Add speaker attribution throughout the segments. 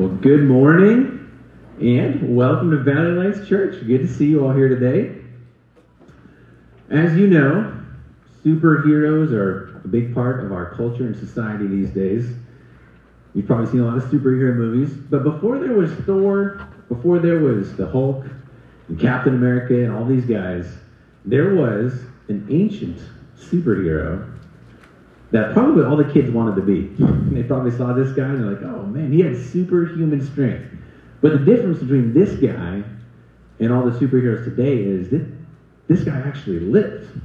Speaker 1: Well, good morning and welcome to Valley Lights Church. Good to see you all here today. As you know, superheroes are a big part of our culture and society these days. You've probably seen a lot of superhero movies, but before there was Thor, before there was the Hulk and Captain America and all these guys, there was an ancient superhero that probably all the kids wanted to be. they probably saw this guy and they're like, oh man, he had superhuman strength. But the difference between this guy and all the superheroes today is that this guy actually lived.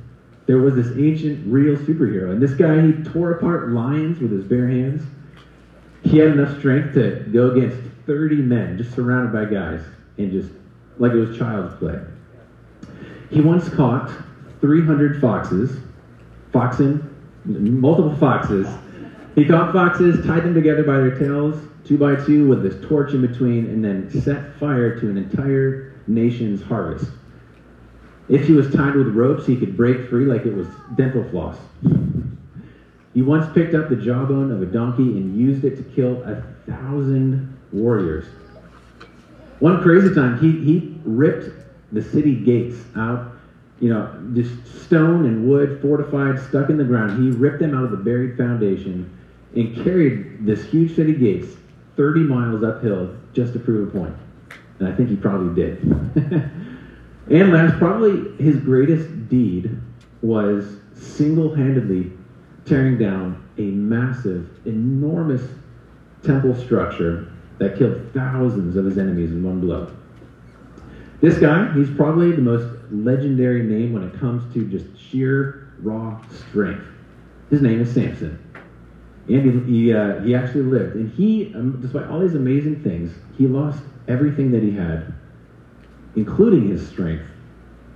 Speaker 1: There was this ancient, real superhero. And this guy, he tore apart lions with his bare hands. He had enough strength to go against 30 men, just surrounded by guys, and just like it was child's play. He once caught 300 foxes, foxing multiple foxes. He caught foxes, tied them together by their tails, two by two, with this torch in between, and then set fire to an entire nation's harvest. If he was tied with ropes, he could break free like it was dental floss. He once picked up the jawbone of a donkey and used it to kill a thousand warriors. One crazy time, he, he ripped the city gates out you know, just stone and wood, fortified, stuck in the ground. He ripped them out of the buried foundation and carried this huge city gates 30 miles uphill just to prove a point. And I think he probably did. and last, probably his greatest deed was single handedly tearing down a massive, enormous temple structure that killed thousands of his enemies in one blow. This guy, he's probably the most legendary name when it comes to just sheer raw strength. His name is Samson. And he, he, uh, he actually lived. And he, um, despite all these amazing things, he lost everything that he had, including his strength,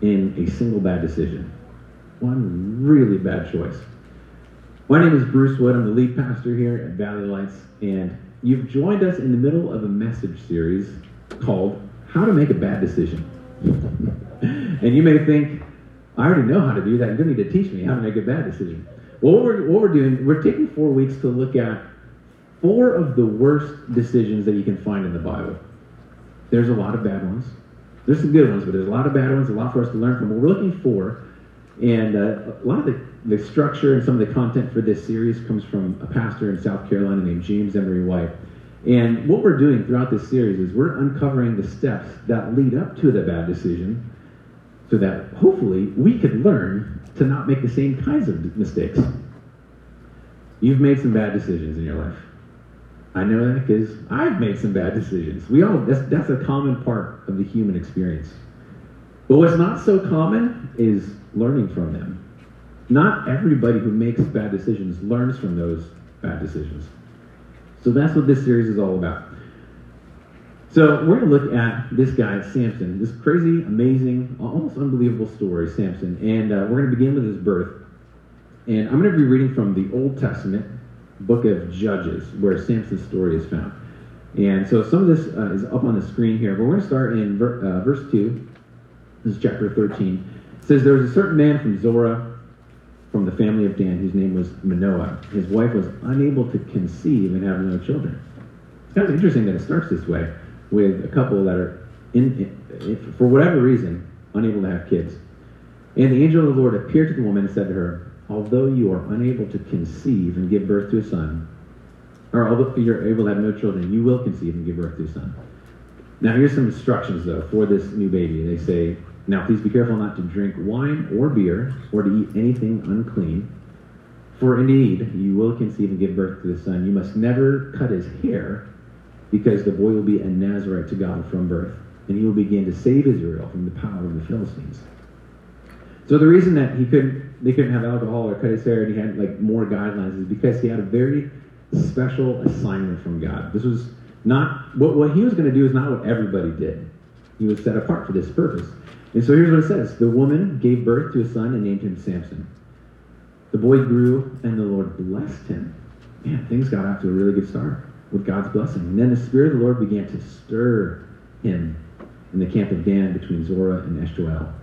Speaker 1: in a single bad decision. One really bad choice. My name is Bruce Wood. I'm the lead pastor here at Valley Lights. And you've joined us in the middle of a message series called How to Make a Bad Decision. and you may think, I already know how to do that. You don't need to teach me how to make a bad decision. Well, what we're, what we're doing, we're taking four weeks to look at four of the worst decisions that you can find in the Bible. There's a lot of bad ones. There's some good ones, but there's a lot of bad ones, a lot for us to learn from. What we're looking for, and uh, a lot of the, the structure and some of the content for this series comes from a pastor in South Carolina named James Emery White. And what we're doing throughout this series is we're uncovering the steps that lead up to the bad decision so that hopefully we could learn to not make the same kinds of mistakes. You've made some bad decisions in your life. I know that because I've made some bad decisions. We all that's that's a common part of the human experience. But what's not so common is learning from them. Not everybody who makes bad decisions learns from those bad decisions. So that's what this series is all about. So we're going to look at this guy, Samson, this crazy, amazing, almost unbelievable story, Samson. And uh, we're going to begin with his birth. And I'm going to be reading from the Old Testament book of Judges, where Samson's story is found. And so some of this uh, is up on the screen here, but we're going to start in ver- uh, verse 2. This is chapter 13. It says, There was a certain man from Zorah, from the family of Dan, whose name was Manoah. His wife was unable to conceive and have no children. It's kind of interesting that it starts this way with a couple that are, in, for whatever reason, unable to have kids. And the angel of the Lord appeared to the woman and said to her, Although you are unable to conceive and give birth to a son, or although you're able to have no children, you will conceive and give birth to a son. Now, here's some instructions, though, for this new baby. They say, Now, please be careful not to drink wine or beer or to eat anything unclean. For indeed, you will conceive and give birth to a son. You must never cut his hair because the boy will be a Nazarite to God from birth, and he will begin to save Israel from the power of the Philistines. So the reason that he couldn't, they couldn't have alcohol or cut his hair, and he had like more guidelines, is because he had a very special assignment from God. This was not what what he was going to do is not what everybody did. He was set apart for this purpose. And so here's what it says: The woman gave birth to a son and named him Samson. The boy grew, and the Lord blessed him. Man, things got off to a really good start with God's blessing. And then the Spirit of the Lord began to stir him in the camp of Dan between Zorah and Eshtaol.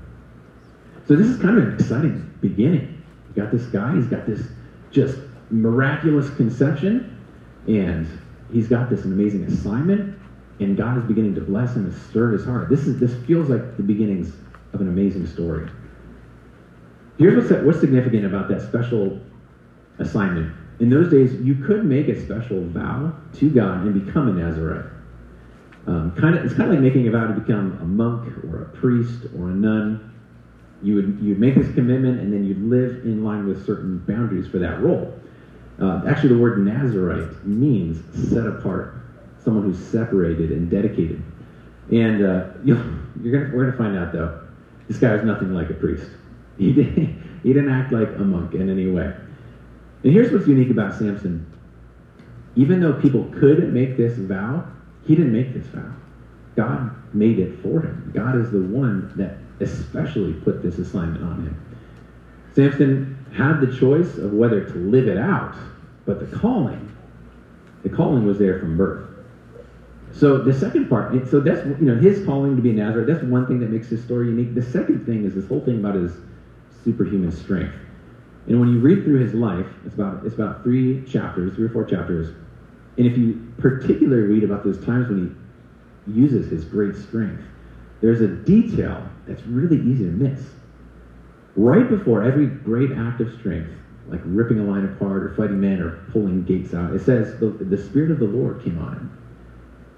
Speaker 1: So this is kind of an exciting beginning. You got this guy, he's got this just miraculous conception, and he's got this amazing assignment, and God is beginning to bless him and stir his heart. This is this feels like the beginnings of an amazing story. Here's what's, what's significant about that special assignment. In those days, you could make a special vow to God and become a Nazarite. Um, kind of, it's kind of like making a vow to become a monk or a priest or a nun. You would you'd make this commitment and then you'd live in line with certain boundaries for that role. Uh, actually, the word Nazarite means set apart, someone who's separated and dedicated. And uh, you are gonna, we're going to find out, though, this guy was nothing like a priest. He, did, he didn't act like a monk in any way. And here's what's unique about Samson. Even though people could make this vow, he didn't make this vow. God made it for him. God is the one that especially put this assignment on him. Samson had the choice of whether to live it out, but the calling, the calling was there from birth. So the second part, so that's you know his calling to be a Nazarite. That's one thing that makes his story unique. The second thing is this whole thing about his superhuman strength. And when you read through his life, it's about it's about three chapters, three or four chapters. And if you particularly read about those times when he uses his great strength, there's a detail that's really easy to miss. Right before every great act of strength, like ripping a line apart or fighting men or pulling gates out, it says the, the Spirit of the Lord came on him.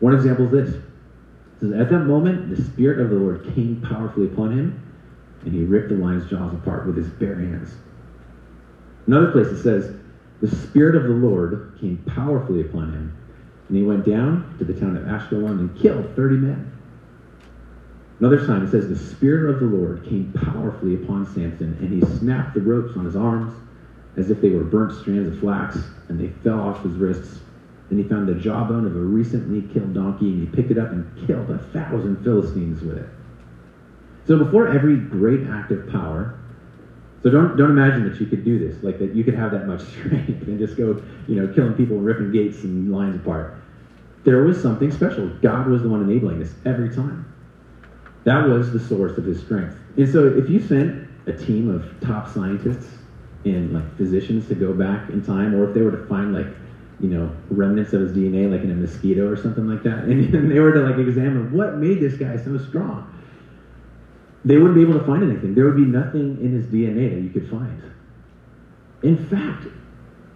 Speaker 1: One example is this. It says, At that moment, the Spirit of the Lord came powerfully upon him, and he ripped the lion's jaws apart with his bare hands. Another place it says, The Spirit of the Lord came powerfully upon him, and he went down to the town of Ashkelon and killed 30 men. Another time it says, The Spirit of the Lord came powerfully upon Samson, and he snapped the ropes on his arms as if they were burnt strands of flax, and they fell off his wrists. Then he found the jawbone of a recently killed donkey, and he picked it up and killed a thousand Philistines with it. So before every great act of power, so don't don't imagine that you could do this, like that you could have that much strength and just go, you know, killing people, and ripping gates and lines apart. There was something special. God was the one enabling this every time. That was the source of his strength. And so if you sent a team of top scientists and like physicians to go back in time, or if they were to find like, you know, remnants of his DNA like in a mosquito or something like that, and, and they were to like examine what made this guy so strong, they wouldn't be able to find anything. There would be nothing in his DNA that you could find. In fact,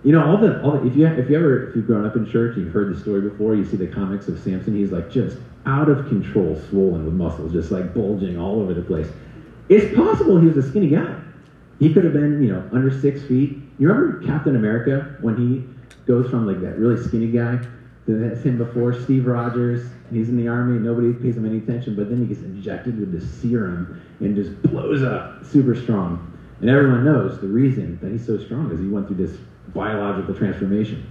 Speaker 1: you know, all the, all the if you if you ever if you've grown up in church, you've heard the story before, you see the comics of Samson, he's like just out of control, swollen with muscles, just like bulging all over the place. It's possible he was a skinny guy. He could have been, you know, under six feet. You remember Captain America when he goes from like that really skinny guy that's him before Steve Rogers. He's in the army, nobody pays him any attention, but then he gets injected with this serum and just blows up, super strong. And everyone knows the reason that he's so strong is he went through this biological transformation.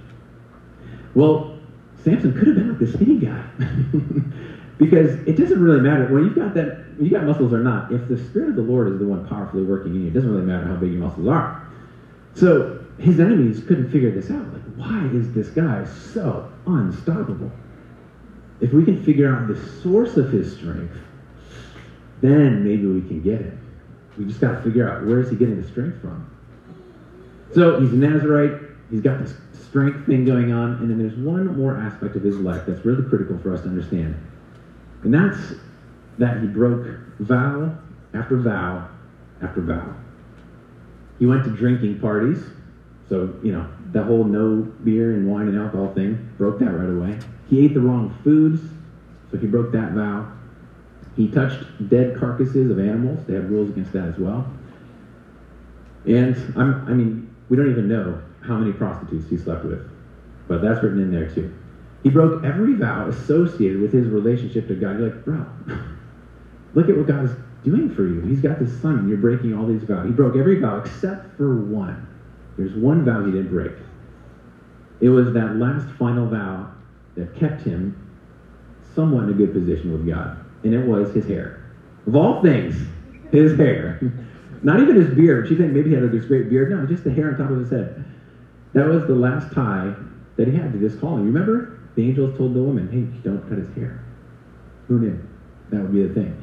Speaker 1: Well, Samson could have been like this skinny guy. because it doesn't really matter when you've got that you got muscles or not, if the Spirit of the Lord is the one powerfully working in you, it doesn't really matter how big your muscles are. So his enemies couldn't figure this out. Like, why is this guy so unstoppable? If we can figure out the source of his strength, then maybe we can get him. We just got to figure out where is he getting the strength from. So he's a Nazarite. He's got this strength thing going on. And then there's one more aspect of his life that's really critical for us to understand. And that's that he broke vow after vow after vow. He went to drinking parties. So, you know, that whole no beer and wine and alcohol thing, broke that right away. He ate the wrong foods, so he broke that vow. He touched dead carcasses of animals. They have rules against that as well. And I'm, I mean, we don't even know how many prostitutes he slept with, but that's written in there too. He broke every vow associated with his relationship to God. You're like, bro, look at what God's doing for you. He's got this son, and you're breaking all these vows. He broke every vow except for one. There's one vow he didn't break. It was that last final vow that kept him somewhat in a good position with God, and it was his hair. Of all things, his hair. Not even his beard. She think maybe he had this great beard. No, just the hair on top of his head. That was the last tie that he had to this calling. Remember? The angels told the woman, hey, don't cut his hair. Who knew? That would be the thing.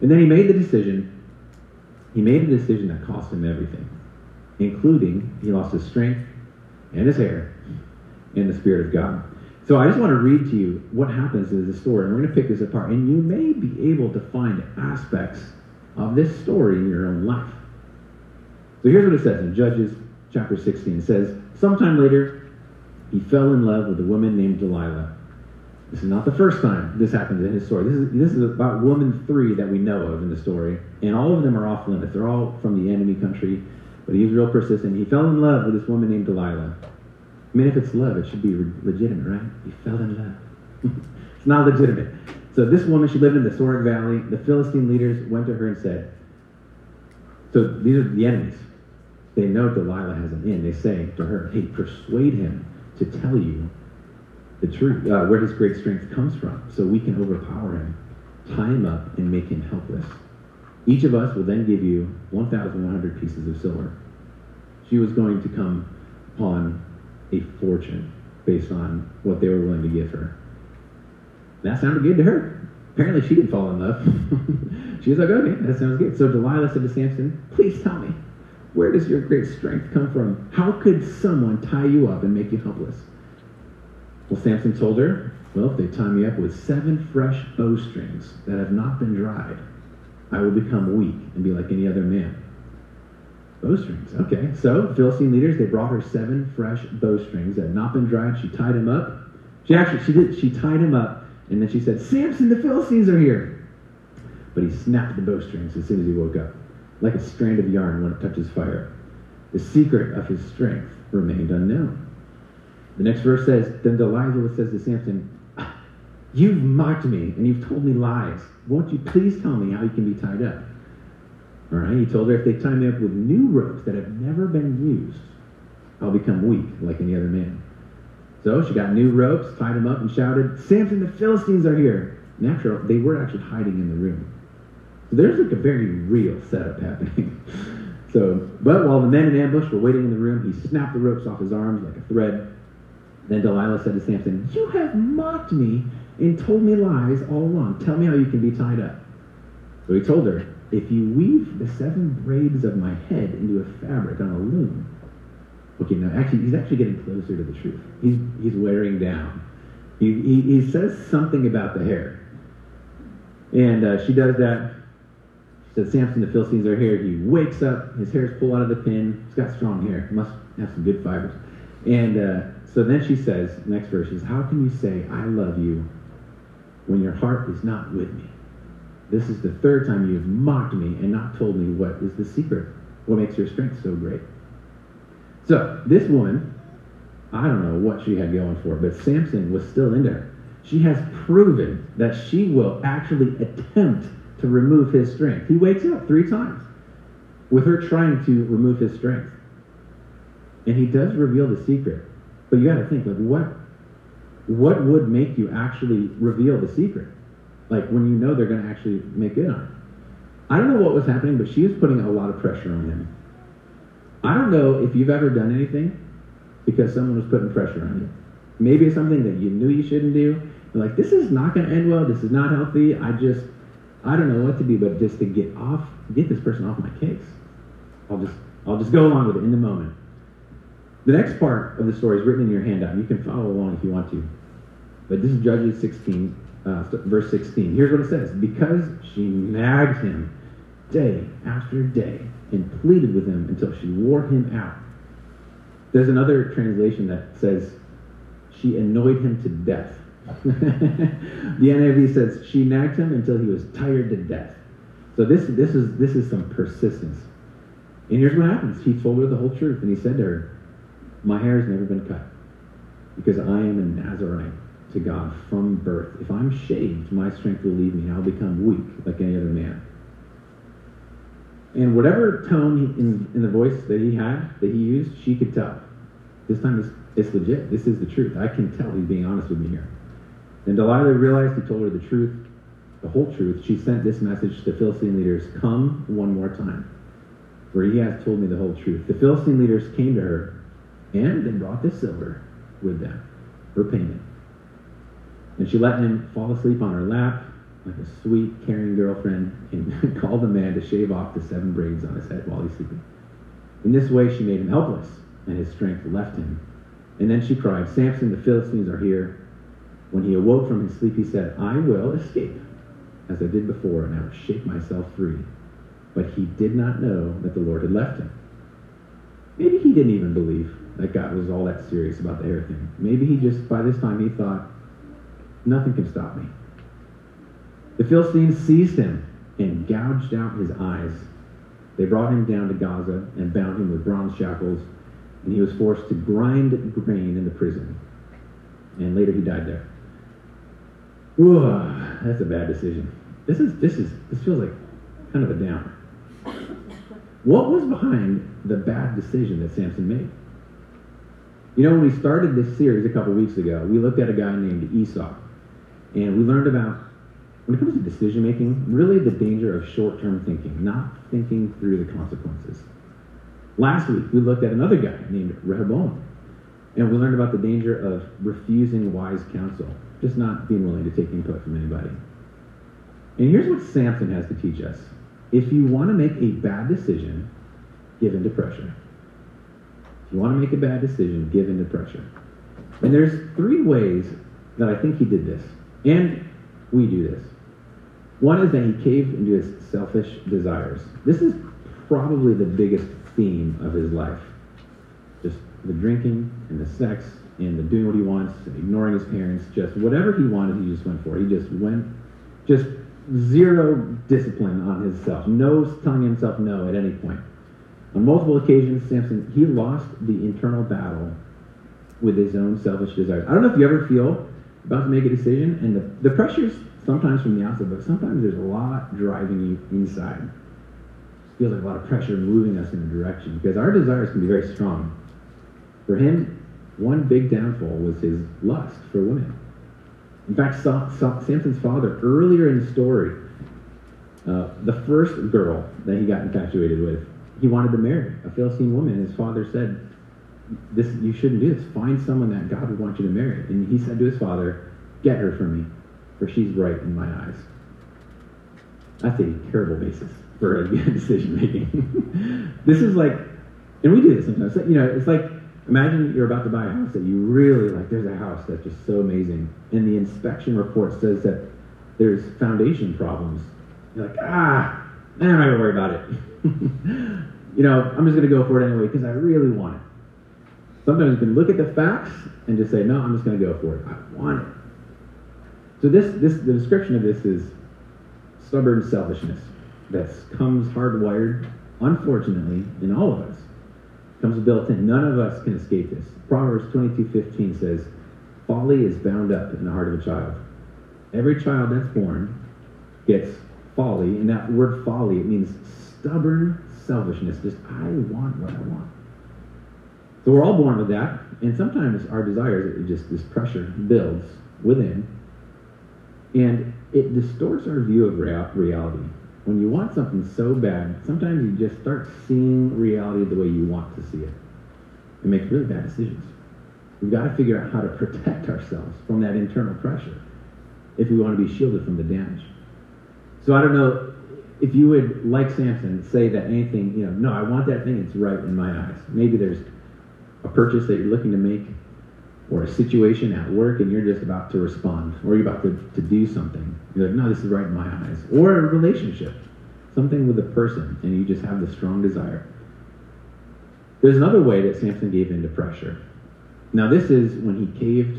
Speaker 1: And then he made the decision. He made a decision that cost him everything, including he lost his strength and his hair and the Spirit of God. So I just want to read to you what happens in the story, and we're going to pick this apart. And you may be able to find aspects of this story in your own life. So here's what it says in Judges chapter 16. It says, Sometime later, he fell in love with a woman named Delilah. This is not the first time this happens in his story. This is, this is about woman three that we know of in the story. And all of them are off limits. They're all from the enemy country. But he was real persistent. He fell in love with this woman named Delilah. I mean, if it's love, it should be legitimate, right? He fell in love. it's not legitimate. So this woman, she lived in the Sorek Valley. The Philistine leaders went to her and said, so these are the enemies. They know Delilah has an in. They say to her, hey, persuade him to tell you the truth, uh, where his great strength comes from, so we can overpower him, tie him up, and make him helpless. Each of us will then give you 1,100 pieces of silver. She was going to come upon a fortune based on what they were willing to give her. That sounded good to her. Apparently, she didn't fall in love. she was like, okay, that sounds good. So Delilah said to Samson, please tell me, where does your great strength come from? How could someone tie you up and make you helpless? Well, Samson told her, well, if they tie me up with seven fresh bowstrings that have not been dried, I will become weak and be like any other man. Bowstrings, okay. So, Philistine leaders, they brought her seven fresh bowstrings that had not been dried. She tied him up. She actually, she did, she tied him up, and then she said, Samson, the Philistines are here. But he snapped the bowstrings as soon as he woke up, like a strand of yarn when it touches fire. The secret of his strength remained unknown. The next verse says, Then Delilah says to Samson, You've mocked me and you've told me lies. Won't you please tell me how you can be tied up? All right, he told her, If they tie me up with new ropes that have never been used, I'll become weak like any other man. So she got new ropes, tied him up, and shouted, Samson, the Philistines are here. Natural, they were actually hiding in the room. So there's like a very real setup happening. so, but while the men in ambush were waiting in the room, he snapped the ropes off his arms like a thread then Delilah said to Samson, You have mocked me and told me lies all along. Tell me how you can be tied up. So he told her, If you weave the seven braids of my head into a fabric on a loom. Okay, now actually, he's actually getting closer to the truth. He's, he's wearing down. He, he, he says something about the hair. And uh, she does that. She says, Samson, the Philistines are here. He wakes up. His hair's pulled out of the pin. He's got strong hair. Must have some good fibers. And uh, so then she says, next verse is, How can you say, I love you, when your heart is not with me? This is the third time you have mocked me and not told me what is the secret, what makes your strength so great. So, this woman, I don't know what she had going for, but Samson was still into her. She has proven that she will actually attempt to remove his strength. He wakes up three times with her trying to remove his strength. And he does reveal the secret. But you got to think, like, what, what would make you actually reveal the secret? Like when you know they're going to actually make good on it. I don't know what was happening, but she was putting a lot of pressure on him. I don't know if you've ever done anything because someone was putting pressure on you. Maybe it's something that you knew you shouldn't do. You're like, this is not going to end well. This is not healthy. I just, I don't know what to do, but just to get off, get this person off my case. I'll just, I'll just go along with it in the moment. The next part of the story is written in your handout. You can follow along if you want to. But this is Judges 16, uh, verse 16. Here's what it says Because she nagged him day after day and pleaded with him until she wore him out. There's another translation that says she annoyed him to death. the NIV says she nagged him until he was tired to death. So this, this, is, this is some persistence. And here's what happens. He told her the whole truth, and he said to her, my hair has never been cut because I am a Nazarite to God from birth. If I'm shaved, my strength will leave me and I'll become weak like any other man. And whatever tone in, in the voice that he had, that he used, she could tell. This time it's, it's legit. This is the truth. I can tell he's being honest with me here. And Delilah realized he told her the truth, the whole truth. She sent this message to the Philistine leaders Come one more time, for he has told me the whole truth. The Philistine leaders came to her and they brought the silver with them for payment. And she let him fall asleep on her lap like a sweet, caring girlfriend and called the man to shave off the seven braids on his head while he's sleeping. In this way, she made him helpless, and his strength left him. And then she cried, Samson, the Philistines are here. When he awoke from his sleep, he said, I will escape, as I did before, and I will shake myself free. But he did not know that the Lord had left him. Maybe he didn't even believe that God was all that serious about the hair thing. Maybe he just, by this time, he thought, nothing can stop me. The Philistines seized him and gouged out his eyes. They brought him down to Gaza and bound him with bronze shackles, and he was forced to grind grain in the prison. And later he died there. Ooh, that's a bad decision. This is this is this feels like kind of a downer. What was behind the bad decision that Samson made? You know, when we started this series a couple weeks ago, we looked at a guy named Esau, and we learned about when it comes to decision making, really the danger of short term thinking, not thinking through the consequences. Last week, we looked at another guy named Rehoboam, and we learned about the danger of refusing wise counsel, just not being willing to take input from anybody. And here's what Samson has to teach us if you want to make a bad decision, give in to pressure. You want to make a bad decision, give in to pressure. And there's three ways that I think he did this. And we do this. One is that he caved into his selfish desires. This is probably the biggest theme of his life. Just the drinking and the sex and the doing what he wants, and ignoring his parents, just whatever he wanted, he just went for. He just went, just zero discipline on himself, no telling himself no at any point. On multiple occasions, Samson, he lost the internal battle with his own selfish desires. I don't know if you ever feel about to make a decision and the, the pressure's sometimes from the outside, but sometimes there's a lot driving you inside. It feels like a lot of pressure moving us in a direction because our desires can be very strong. For him, one big downfall was his lust for women. In fact, Samson's father, earlier in the story, uh, the first girl that he got infatuated with, he wanted to marry a Philistine woman. His father said, "This you shouldn't do this. Find someone that God would want you to marry." And he said to his father, "Get her for me, for she's right in my eyes." That's a terrible basis for a decision making. this is like, and we do this sometimes. You know, it's like Imagine you're about to buy a house that you really like. There's a house that's just so amazing, and the inspection report says that there's foundation problems. You're like, ah, I'm not gonna worry about it. you know, I'm just gonna go for it anyway because I really want it. Sometimes you can look at the facts and just say, no, I'm just gonna go for it. I want it. So this, this, the description of this is stubborn selfishness that comes hardwired, unfortunately, in all of us comes built in. None of us can escape this. Proverbs 22:15 says, "Folly is bound up in the heart of a child." Every child that's born gets folly, and that word folly it means stubborn selfishness. Just I want what I want. So we're all born with that, and sometimes our desires, it just this pressure builds within, and it distorts our view of reality when you want something so bad, sometimes you just start seeing reality the way you want to see it. It makes really bad decisions. We've got to figure out how to protect ourselves from that internal pressure if we want to be shielded from the damage. So I don't know if you would, like Samson, say that anything, you know, no, I want that thing, it's right in my eyes. Maybe there's a purchase that you're looking to make or a situation at work and you're just about to respond or you're about to, to do something. You're like, no, this is right in my eyes. Or a relationship, something with a person, and you just have the strong desire. There's another way that Samson gave into pressure. Now, this is when he caved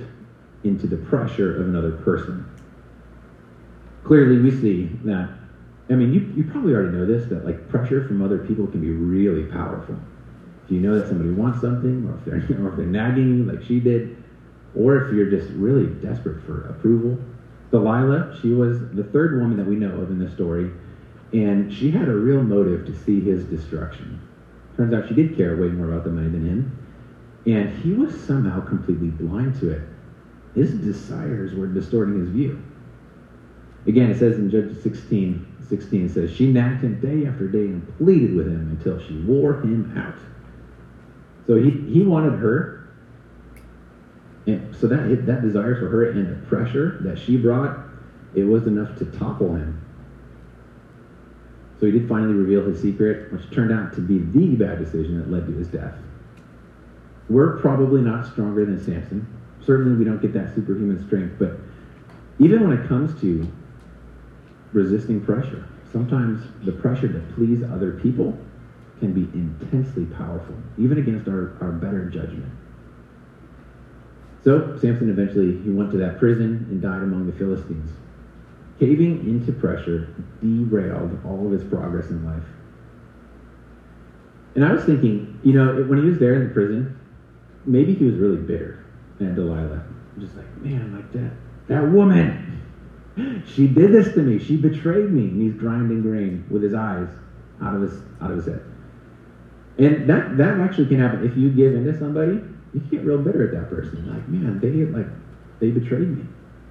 Speaker 1: into the pressure of another person. Clearly, we see that, I mean, you, you probably already know this, that like pressure from other people can be really powerful. If you know that somebody wants something, or if they're, or if they're nagging you like she did, or if you're just really desperate for approval. Delilah, she was the third woman that we know of in the story, and she had a real motive to see his destruction. Turns out she did care way more about the money than him, and he was somehow completely blind to it. His desires were distorting his view. Again, it says in Judges 16, 16 says, She nagged him day after day and pleaded with him until she wore him out. So he, he wanted her. And so that, that desire for her and the pressure that she brought, it was enough to topple him. So he did finally reveal his secret, which turned out to be the bad decision that led to his death. We're probably not stronger than Samson. Certainly, we don't get that superhuman strength, but even when it comes to resisting pressure, sometimes the pressure to please other people can be intensely powerful, even against our, our better judgment. So Samson eventually he went to that prison and died among the Philistines. Caving into pressure derailed all of his progress in life. And I was thinking, you know, when he was there in the prison, maybe he was really bitter at Delilah. I'm Just like, man, like that, that woman, she did this to me. She betrayed me. And he's grinding grain with his eyes out of his out of his head. And that that actually can happen if you give into somebody. You get real bitter at that person. Like, man, they like they betrayed me,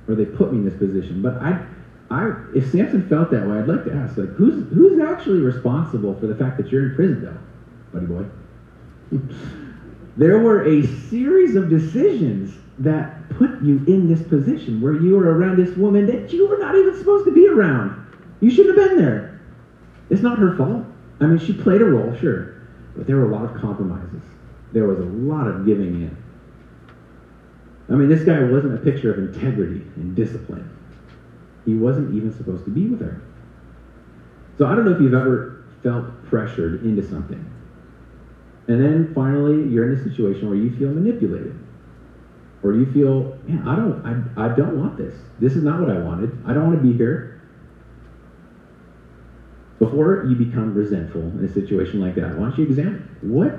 Speaker 1: or they put me in this position. But I, I, if Samson felt that way, I'd like to ask, like, who's who's actually responsible for the fact that you're in prison, though, buddy boy? there were a series of decisions that put you in this position where you were around this woman that you were not even supposed to be around. You shouldn't have been there. It's not her fault. I mean, she played a role, sure, but there were a lot of compromises. There was a lot of giving in. I mean, this guy wasn't a picture of integrity and discipline. He wasn't even supposed to be with her. So I don't know if you've ever felt pressured into something. And then finally, you're in a situation where you feel manipulated. Or you feel, man, I don't, I, I don't want this. This is not what I wanted. I don't want to be here. Before you become resentful in a situation like that, why don't you examine what,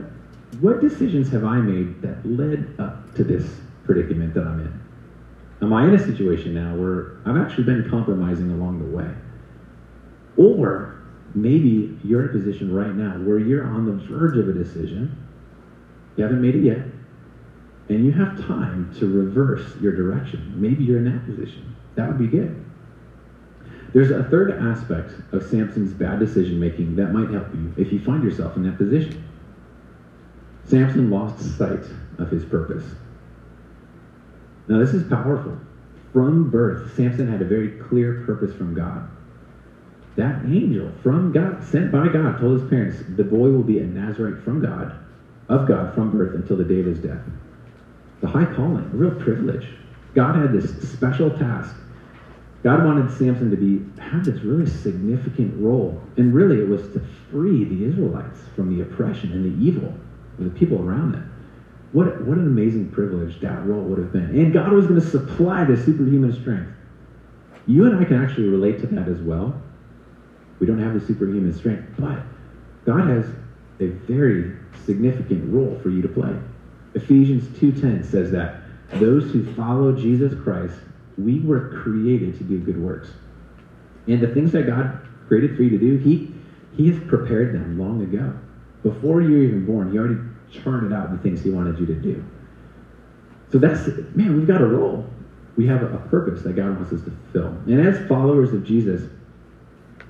Speaker 1: what decisions have I made that led up to this predicament that I'm in? Am I in a situation now where I've actually been compromising along the way? Or maybe you're in a position right now where you're on the verge of a decision. You haven't made it yet. And you have time to reverse your direction. Maybe you're in that position. That would be good. There's a third aspect of Samson's bad decision making that might help you if you find yourself in that position. Samson lost sight of his purpose. Now, this is powerful. From birth, Samson had a very clear purpose from God that angel from God, sent by God, told his parents, the boy will be a Nazarite from God, of God from birth until the day of his death. The high calling, a real privilege. God had this special task. God wanted Samson to be have this really significant role. And really it was to free the Israelites from the oppression and the evil of the people around them. What, what an amazing privilege that role would have been. And God was going to supply the superhuman strength. You and I can actually relate to that as well we don't have the superhuman strength, but God has a very significant role for you to play. Ephesians 2:10 says that those who follow Jesus Christ, we were created to do good works. And the things that God created for you to do, he he has prepared them long ago. Before you were even born, he already charted out the things he wanted you to do. So that's man, we've got a role. We have a, a purpose that God wants us to fulfill. And as followers of Jesus,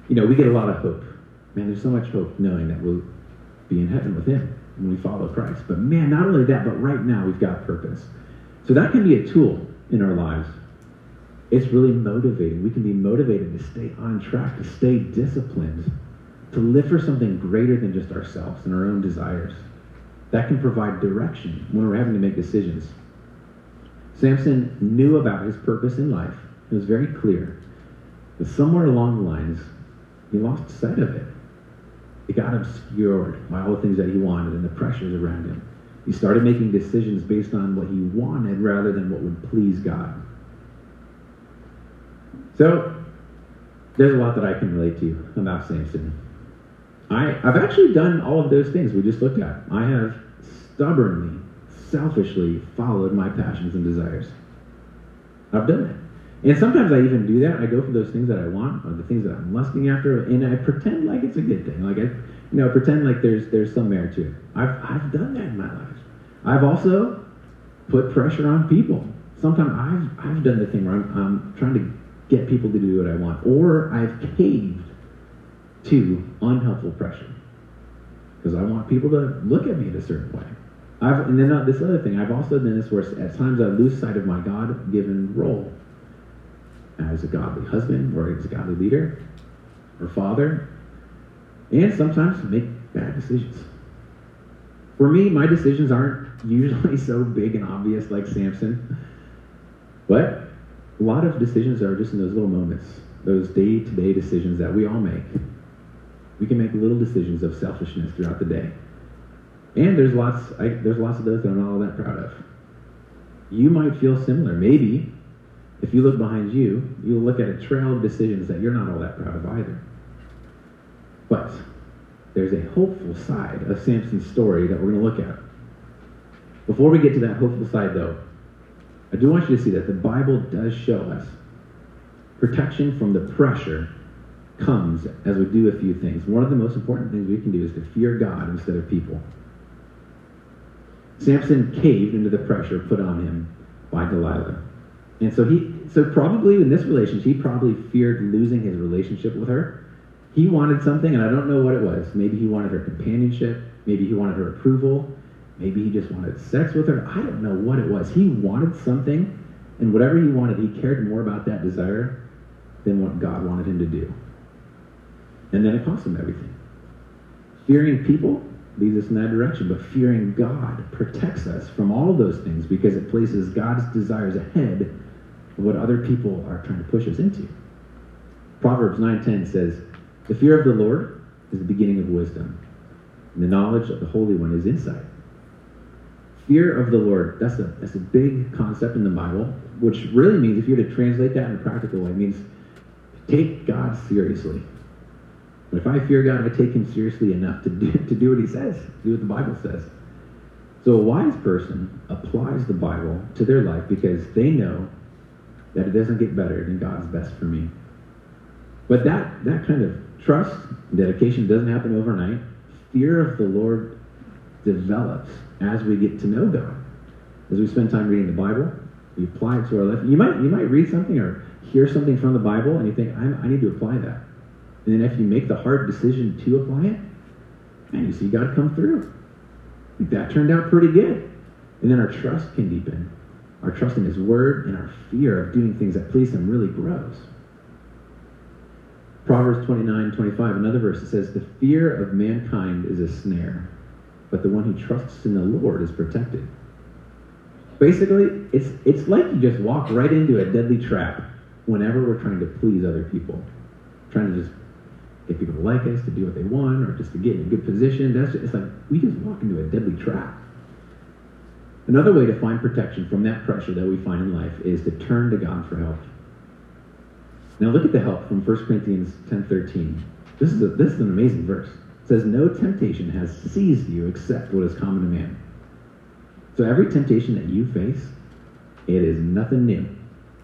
Speaker 1: you know, we get a lot of hope. Man, there's so much hope knowing that we'll be in heaven with Him when we follow Christ. But man, not only that, but right now we've got purpose. So that can be a tool in our lives. It's really motivating. We can be motivated to stay on track, to stay disciplined, to live for something greater than just ourselves and our own desires. That can provide direction when we're having to make decisions. Samson knew about his purpose in life. It was very clear. But somewhere along the lines, he lost sight of it. It got obscured by all the things that he wanted and the pressures around him. He started making decisions based on what he wanted rather than what would please God. So, there's a lot that I can relate to about Samson. I, I've actually done all of those things we just looked at. I have stubbornly, selfishly followed my passions and desires. I've done it. And sometimes I even do that. I go for those things that I want, or the things that I'm lusting after, and I pretend like it's a good thing. Like I, you know, pretend like there's there's some merit to it. I've I've done that in my life. I've also put pressure on people. Sometimes I've I've done the thing where I'm, I'm trying to get people to do what I want, or I've caved to unhelpful pressure because I want people to look at me in a certain way. I've, and then uh, this other thing, I've also done this where at times I lose sight of my God-given role as a godly husband or as a godly leader or father, and sometimes make bad decisions. For me, my decisions aren't usually so big and obvious like Samson. But a lot of decisions are just in those little moments, those day to day decisions that we all make. We can make little decisions of selfishness throughout the day. And there's lots, I, there's lots of those that I'm not all that proud of. You might feel similar. Maybe if you look behind you, you'll look at a trail of decisions that you're not all that proud of either. But there's a hopeful side of Samson's story that we're going to look at. Before we get to that hopeful side, though, I do want you to see that the Bible does show us protection from the pressure comes as we do a few things. One of the most important things we can do is to fear God instead of people. Samson caved into the pressure put on him by Delilah. And so he so probably in this relationship, he probably feared losing his relationship with her. He wanted something, and I don't know what it was. Maybe he wanted her companionship, maybe he wanted her approval, maybe he just wanted sex with her. I don't know what it was. He wanted something, and whatever he wanted, he cared more about that desire than what God wanted him to do. And then it cost him everything. Fearing people leads us in that direction, but fearing God protects us from all of those things because it places God's desires ahead what other people are trying to push us into. Proverbs 9:10 says, "The fear of the Lord is the beginning of wisdom, and the knowledge of the Holy One is insight." Fear of the Lord, that's a, that's a big concept in the Bible, which really means, if you were to translate that in a practical way, it means take God seriously. But if I fear God, I take him seriously enough to do, to do what he says, do what the Bible says. So a wise person applies the Bible to their life because they know that it doesn't get better than God's best for me. But that, that kind of trust, dedication doesn't happen overnight. Fear of the Lord develops as we get to know God. As we spend time reading the Bible, we apply it to our life. You might, you might read something or hear something from the Bible and you think, I need to apply that. And then if you make the hard decision to apply it, man, you see God come through. That turned out pretty good. And then our trust can deepen. Our trust in His Word and our fear of doing things that please Him really grows. Proverbs 29, 25, another verse that says, The fear of mankind is a snare, but the one who trusts in the Lord is protected. Basically, it's, it's like you just walk right into a deadly trap whenever we're trying to please other people. Trying to just get people to like us, to do what they want, or just to get in a good position. That's just, it's like we just walk into a deadly trap. Another way to find protection from that pressure that we find in life is to turn to God for help. Now look at the help from 1 Corinthians 10:13. This is this is an amazing verse. It says, "No temptation has seized you except what is common to man." So every temptation that you face, it is nothing new.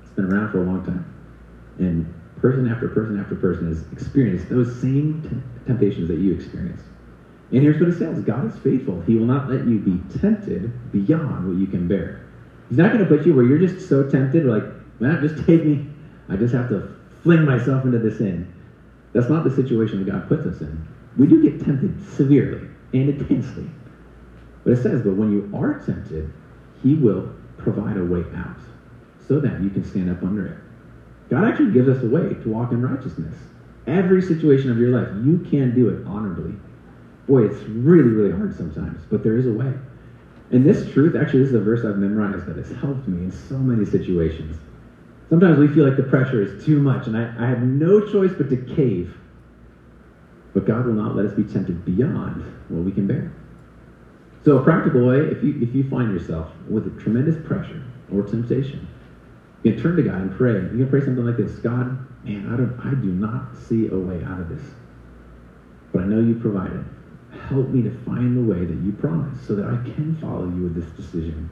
Speaker 1: It's been around for a long time, and person after person after person has experienced those same t- temptations that you experienced. And here's what it says God is faithful. He will not let you be tempted beyond what you can bear. He's not going to put you where you're just so tempted, like, man, just take me. I just have to fling myself into this sin. That's not the situation that God puts us in. We do get tempted severely and intensely. But it says, but when you are tempted, He will provide a way out so that you can stand up under it. God actually gives us a way to walk in righteousness. Every situation of your life, you can do it honorably. Boy, it's really, really hard sometimes, but there is a way. And this truth, actually, this is a verse I've memorized that has helped me in so many situations. Sometimes we feel like the pressure is too much, and I, I have no choice but to cave. But God will not let us be tempted beyond what we can bear. So, a practical way, if you, if you find yourself with a tremendous pressure or temptation, you can turn to God and pray. You can pray something like this God, man, I, don't, I do not see a way out of this. But I know you provided. Help me to find the way that you promised so that I can follow you with this decision.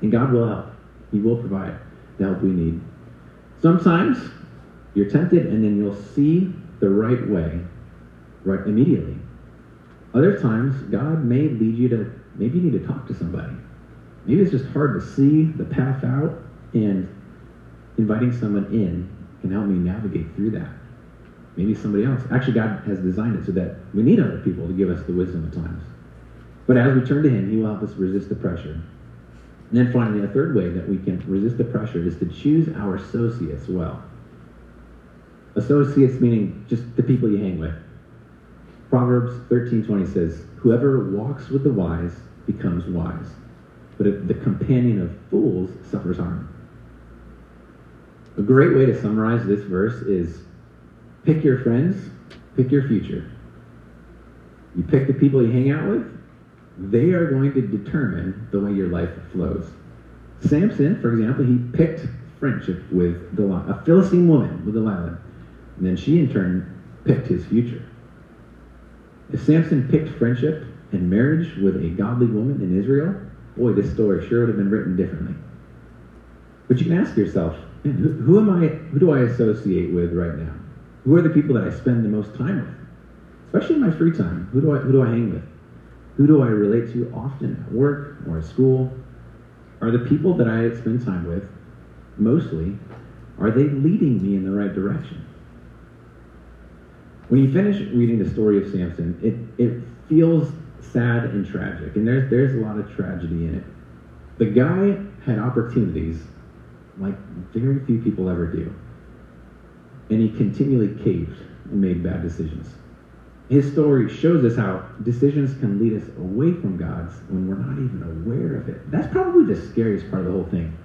Speaker 1: And God will help. He will provide the help we need. Sometimes you're tempted and then you'll see the right way right immediately. Other times, God may lead you to, maybe you need to talk to somebody. Maybe it's just hard to see the path out and inviting someone in can help me navigate through that. Maybe somebody else. Actually, God has designed it so that we need other people to give us the wisdom at times. But as we turn to Him, He will help us resist the pressure. And then finally, a third way that we can resist the pressure is to choose our associates well. Associates meaning just the people you hang with. Proverbs 13:20 says, "Whoever walks with the wise becomes wise, but the companion of fools suffers harm." A great way to summarize this verse is pick your friends, pick your future. You pick the people you hang out with, they are going to determine the way your life flows. Samson, for example, he picked friendship with Delilah, a Philistine woman with Delilah. And then she, in turn, picked his future. If Samson picked friendship and marriage with a godly woman in Israel, boy, this story sure would have been written differently. But you can ask yourself, who, who am I, who do I associate with right now? Who are the people that I spend the most time with? Especially in my free time. Who do I, who do I hang with? Who do I relate to often at work or at school? Are the people that I spend time with, mostly, are they leading me in the right direction? When you finish reading the story of Samson, it, it feels sad and tragic, and there's, there's a lot of tragedy in it. The guy had opportunities like very few people ever do, and he continually caved and made bad decisions. His story shows us how decisions can lead us away from God's when we're not even aware of it. That's probably the scariest part of the whole thing.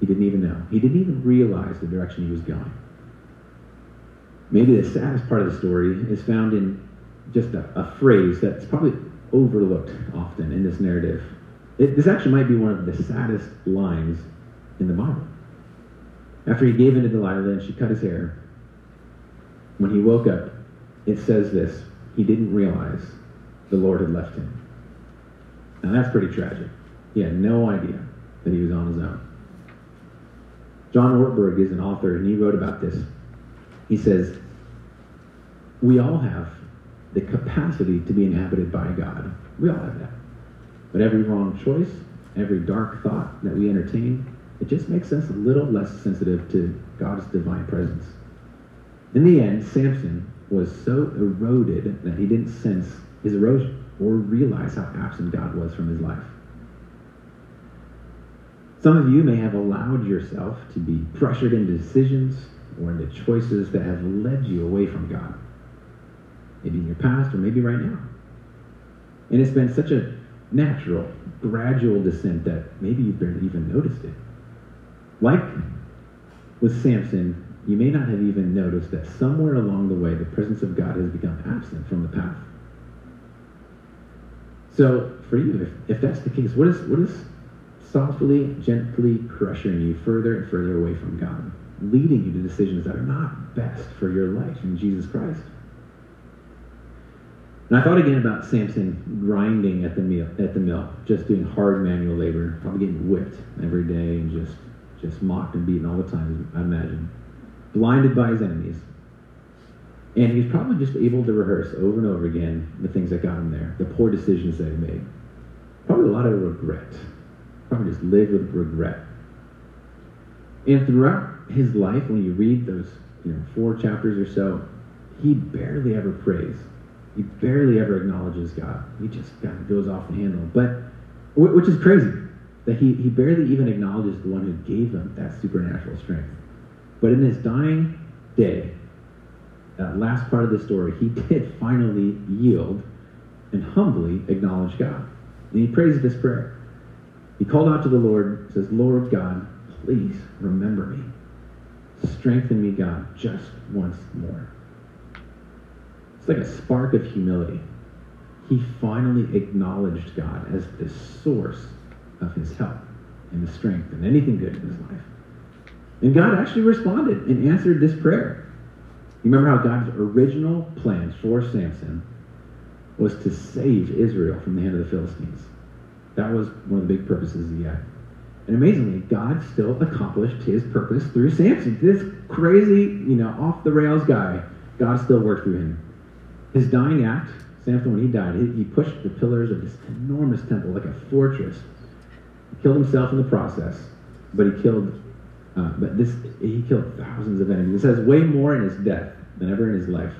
Speaker 1: He didn't even know. He didn't even realize the direction he was going. Maybe the saddest part of the story is found in just a, a phrase that's probably overlooked often in this narrative. It, this actually might be one of the saddest lines in the Bible. After he gave in to Delilah and she cut his hair, when he woke up, it says this he didn't realize the Lord had left him. Now that's pretty tragic. He had no idea that he was on his own. John Ortberg is an author, and he wrote about this. He says, We all have the capacity to be inhabited by God. We all have that. But every wrong choice, every dark thought that we entertain, it just makes us a little less sensitive to God's divine presence. In the end, Samson was so eroded that he didn't sense his erosion or realize how absent God was from his life. Some of you may have allowed yourself to be pressured into decisions or into choices that have led you away from God. Maybe in your past or maybe right now. And it's been such a natural, gradual descent that maybe you've barely even noticed it. Like with Samson, you may not have even noticed that somewhere along the way the presence of God has become absent from the path. So for you, if, if that's the case, what is what is softly, gently crushing you further and further away from God, leading you to decisions that are not best for your life in Jesus Christ? And I thought again about Samson grinding at the mill, at the mill, just doing hard manual labor, probably getting whipped every day and just just mocked and beaten all the time, I imagine blinded by his enemies. And he's probably just able to rehearse over and over again the things that got him there, the poor decisions that he made. Probably a lot of regret. Probably just lived with regret. And throughout his life, when you read those you know, four chapters or so, he barely ever prays. He barely ever acknowledges God. He just kind of goes off the handle. But, which is crazy, that he, he barely even acknowledges the one who gave him that supernatural strength. But in his dying day, that last part of the story, he did finally yield and humbly acknowledge God. And he prays this prayer. He called out to the Lord, says, Lord God, please remember me. Strengthen me, God, just once more. It's like a spark of humility. He finally acknowledged God as the source of his help and the strength and anything good in his life. And God actually responded and answered this prayer. You remember how God's original plan for Samson was to save Israel from the hand of the Philistines. That was one of the big purposes he had. And amazingly, God still accomplished his purpose through Samson. This crazy, you know, off the rails guy, God still worked through him. His dying act, Samson, when he died, he, pushed the pillars of this enormous temple like a fortress. Killed himself in the process, but he killed uh, but this, he killed thousands of enemies. It says way more in his death than ever in his life.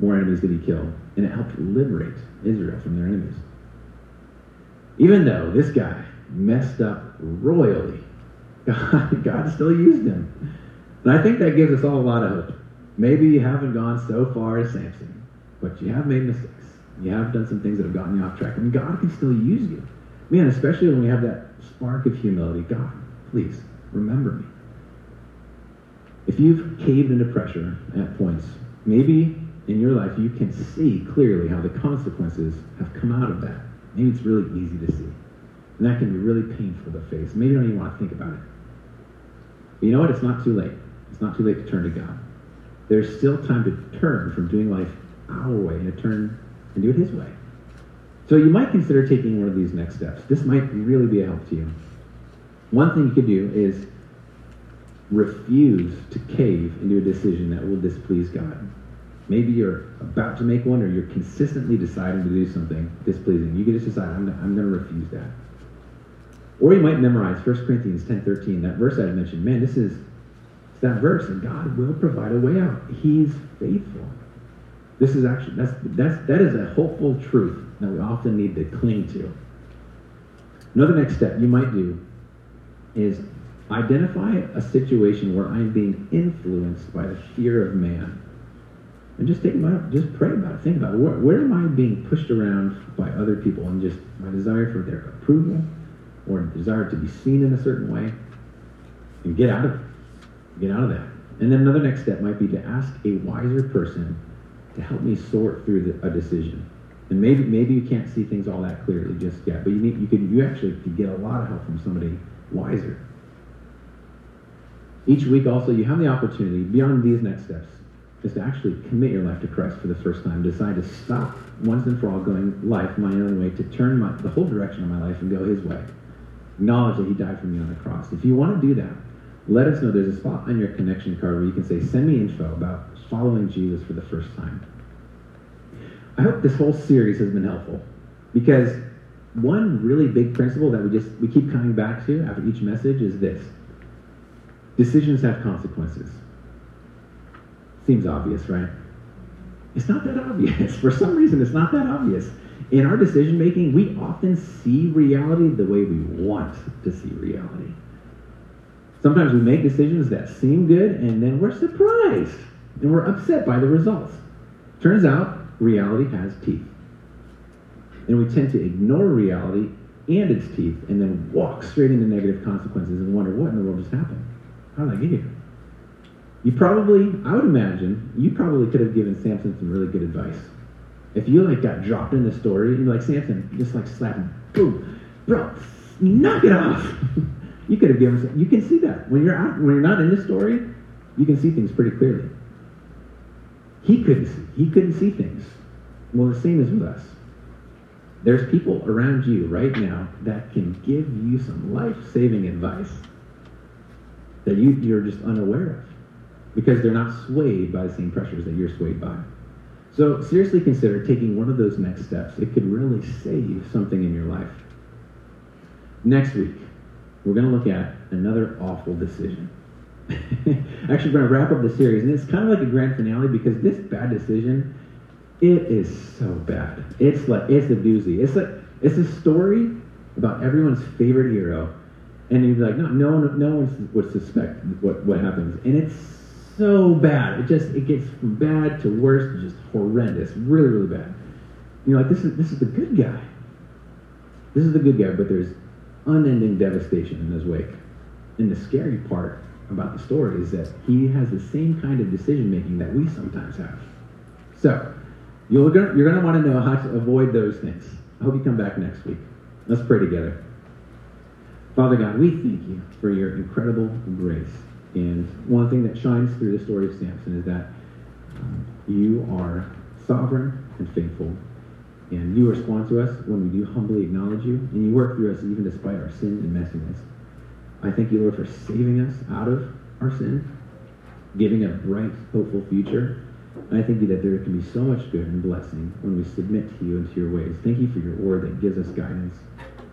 Speaker 1: More enemies did he kill. And it helped liberate Israel from their enemies. Even though this guy messed up royally, God, God still used him. And I think that gives us all a lot of hope. Maybe you haven't gone so far as Samson, but you have made mistakes. You have done some things that have gotten you off track. And God can still use you. Man, especially when we have that spark of humility. God, please remember me. If you've caved into pressure at points, maybe in your life you can see clearly how the consequences have come out of that. Maybe it's really easy to see. And that can be really painful to face. Maybe you don't even want to think about it. But you know what? It's not too late. It's not too late to turn to God. There's still time to turn from doing life our way and to turn and do it His way. So you might consider taking one of these next steps. This might really be a help to you. One thing you could do is refuse to cave into a decision that will displease God. Maybe you're about to make one or you're consistently deciding to do something displeasing. You can just decide, I'm, I'm going to refuse that. Or you might memorize 1 Corinthians 10.13, that verse I mentioned. Man, this is it's that verse, and God will provide a way out. He's faithful. This is actually, that's, that's, that is a hopeful truth that we often need to cling to. Another next step you might do is identify a situation where I'm being influenced by the fear of man. And just think about it, just pray about it, think about it. Where, where am I being pushed around by other people and just my desire for their approval or desire to be seen in a certain way? And get out of it. Get out of that. And then another next step might be to ask a wiser person to help me sort through the, a decision. And maybe maybe you can't see things all that clearly just yet, but you need you could you actually can get a lot of help from somebody wiser. Each week also you have the opportunity beyond these next steps is to actually commit your life to Christ for the first time. Decide to stop once and for all going life my own way, to turn my, the whole direction of my life and go His way. Acknowledge that He died for me on the cross. If you want to do that, let us know. There's a spot on your connection card where you can say, send me info about following Jesus for the first time. I hope this whole series has been helpful because one really big principle that we just we keep coming back to after each message is this. Decisions have consequences. Seems obvious right? It's not that obvious. For some reason it's not that obvious. In our decision making we often see reality the way we want to see reality. Sometimes we make decisions that seem good and then we're surprised and we're upset by the results turns out reality has teeth. And we tend to ignore reality and its teeth and then walk straight into negative consequences and wonder what in the world just happened? How did I get here? You probably, I would imagine, you probably could have given Samson some really good advice. If you like got dropped in the story, you'd be like, Samson, just like slap him, boom, bro, knock it off. you could have given you can see that. When you're out, when you're not in the story, you can see things pretty clearly. He couldn't see. He couldn't see things. Well, the same is with us. There's people around you right now that can give you some life-saving advice that you, you're just unaware of because they're not swayed by the same pressures that you're swayed by. So seriously consider taking one of those next steps. It could really save something in your life. Next week, we're going to look at another awful decision. Actually, going to wrap up the series, and it's kind of like a grand finale because this bad decision, it is so bad. It's like it's a doozy. It's like it's a story about everyone's favorite hero, and you'd be like, no, no one, no one would suspect what what happens, and it's so bad. It just it gets from bad to worse, just horrendous, really, really bad. You're like, this is this is the good guy. This is the good guy, but there's unending devastation in his wake. And the scary part about the story is that he has the same kind of decision making that we sometimes have. So, you're going you're to want to know how to avoid those things. I hope you come back next week. Let's pray together. Father God, we thank you for your incredible grace. And one thing that shines through the story of Samson is that um, you are sovereign and faithful. And you respond to us when we do humbly acknowledge you. And you work through us even despite our sin and messiness. I thank you, Lord, for saving us out of our sin, giving a bright, hopeful future. And I thank you that there can be so much good and blessing when we submit to you and to your ways. Thank you for your word that gives us guidance.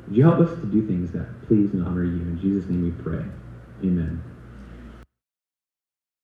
Speaker 1: Would you help us to do things that please and honor you? In Jesus' name we pray. Amen.